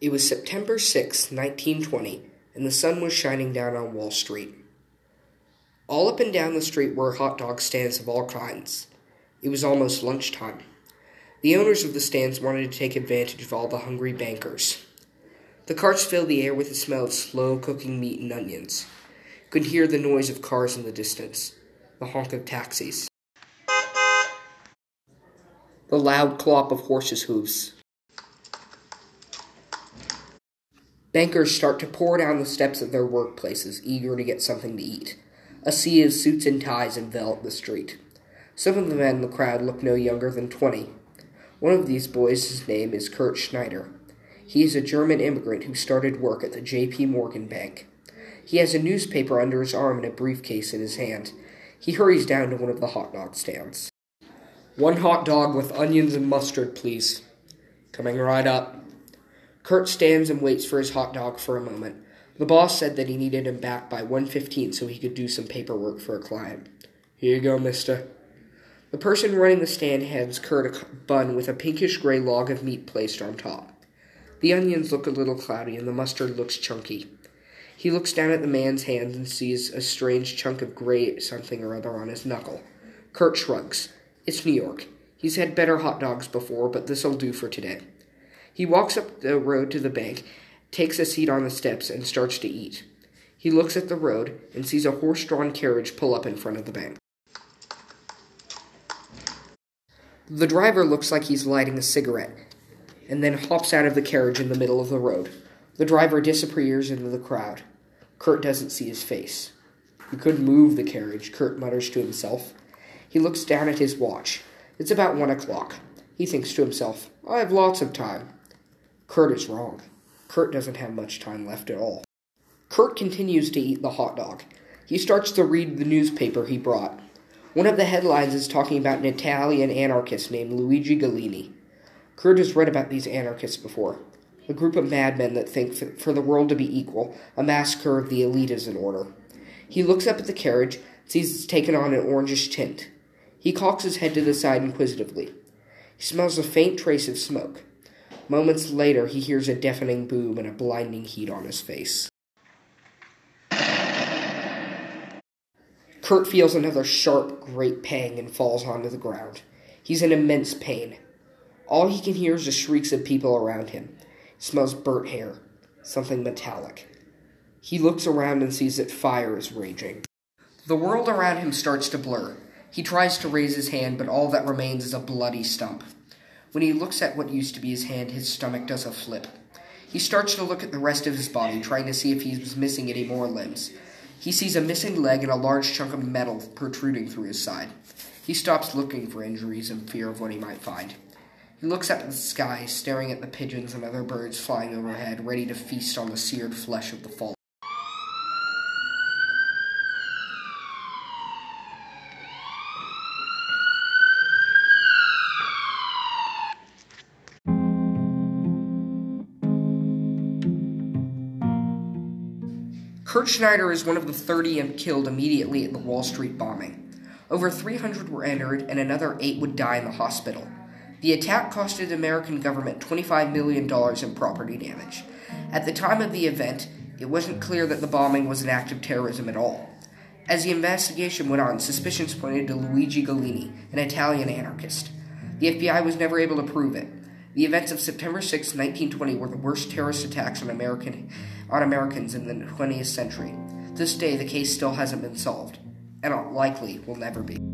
It was September 6, 1920, and the sun was shining down on Wall Street. All up and down the street were hot dog stands of all kinds. It was almost lunchtime. The owners of the stands wanted to take advantage of all the hungry bankers. The carts filled the air with the smell of slow cooking meat and onions. You could hear the noise of cars in the distance, the honk of taxis, the loud clop of horses' hoofs. Bankers start to pour down the steps of their workplaces, eager to get something to eat. A sea of suits and ties envelop the street. Some of the men in the crowd look no younger than twenty. One of these boys, his name is Kurt Schneider. He is a German immigrant who started work at the J.P. Morgan Bank. He has a newspaper under his arm and a briefcase in his hand. He hurries down to one of the hot dog stands. One hot dog with onions and mustard, please. Coming right up. Kurt stands and waits for his hot dog for a moment. The boss said that he needed him back by 1:15 so he could do some paperwork for a client. Here you go, mister. The person running the stand hands Kurt a bun with a pinkish gray log of meat placed on top. The onions look a little cloudy and the mustard looks chunky. He looks down at the man's hands and sees a strange chunk of gray something or other on his knuckle. Kurt shrugs. It's New York. He's had better hot dogs before, but this'll do for today. He walks up the road to the bank, takes a seat on the steps, and starts to eat. He looks at the road and sees a horse drawn carriage pull up in front of the bank. The driver looks like he's lighting a cigarette and then hops out of the carriage in the middle of the road. The driver disappears into the crowd. Kurt doesn't see his face. You could move the carriage, Kurt mutters to himself. He looks down at his watch. It's about one o'clock. He thinks to himself, I have lots of time. Kurt is wrong. Kurt doesn't have much time left at all. Kurt continues to eat the hot dog. He starts to read the newspaper he brought. One of the headlines is talking about an Italian anarchist named Luigi Galleani. Kurt has read about these anarchists before. A group of madmen that think for the world to be equal, a massacre of the elite is in order. He looks up at the carriage, sees it's taken on an orangish tint. He cocks his head to the side inquisitively. He smells a faint trace of smoke. Moments later, he hears a deafening boom and a blinding heat on his face. Kurt feels another sharp, great pang and falls onto the ground. He's in immense pain. All he can hear is the shrieks of people around him. He smells burnt hair, something metallic. He looks around and sees that fire is raging. The world around him starts to blur. He tries to raise his hand, but all that remains is a bloody stump. When he looks at what used to be his hand, his stomach does a flip. He starts to look at the rest of his body, trying to see if he was missing any more limbs. He sees a missing leg and a large chunk of metal protruding through his side. He stops looking for injuries in fear of what he might find. He looks up at the sky, staring at the pigeons and other birds flying overhead, ready to feast on the seared flesh of the fallen. Kurt Schneider is one of the 30 killed immediately at the Wall Street bombing. Over 300 were injured, and another eight would die in the hospital. The attack costed the American government $25 million in property damage. At the time of the event, it wasn't clear that the bombing was an act of terrorism at all. As the investigation went on, suspicions pointed to Luigi Galleani, an Italian anarchist. The FBI was never able to prove it. The events of September 6, 1920 were the worst terrorist attacks on, American, on Americans in the 20th century. This day, the case still hasn't been solved, and likely will never be.